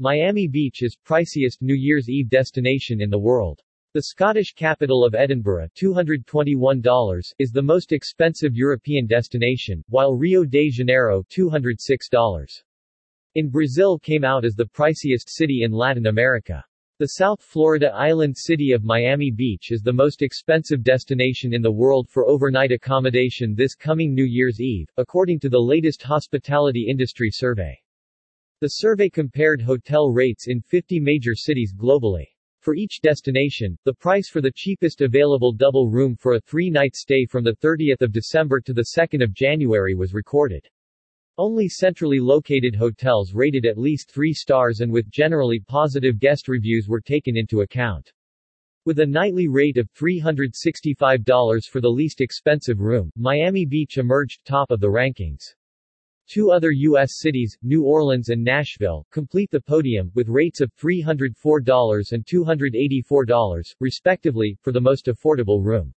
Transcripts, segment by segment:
Miami Beach is priciest New Year's Eve destination in the world. The Scottish capital of Edinburgh $221 is the most expensive European destination, while Rio de Janeiro $206. In Brazil came out as the priciest city in Latin America. The South Florida island city of Miami Beach is the most expensive destination in the world for overnight accommodation this coming New Year's Eve, according to the latest hospitality industry survey. The survey compared hotel rates in 50 major cities globally. For each destination, the price for the cheapest available double room for a three-night stay from 30 December to 2 January was recorded. Only centrally located hotels rated at least three stars and with generally positive guest reviews were taken into account. With a nightly rate of $365 for the least expensive room, Miami Beach emerged top of the rankings. Two other U.S. cities, New Orleans and Nashville, complete the podium, with rates of $304 and $284, respectively, for the most affordable room.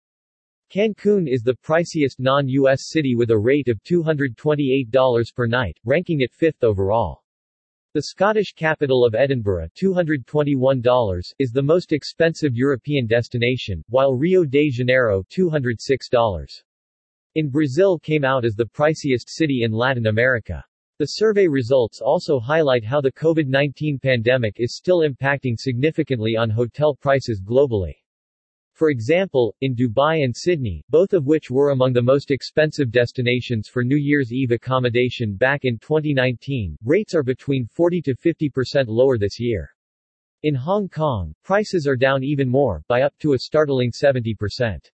Cancun is the priciest non-U.S. city with a rate of $228 per night, ranking it fifth overall. The Scottish capital of Edinburgh $221 is the most expensive European destination, while Rio de Janeiro $206. In Brazil came out as the priciest city in Latin America. The survey results also highlight how the COVID-19 pandemic is still impacting significantly on hotel prices globally. For example, in Dubai and Sydney, both of which were among the most expensive destinations for New Year's Eve accommodation back in 2019, rates are between 40 to 50% lower this year. In Hong Kong, prices are down even more, by up to a startling 70%.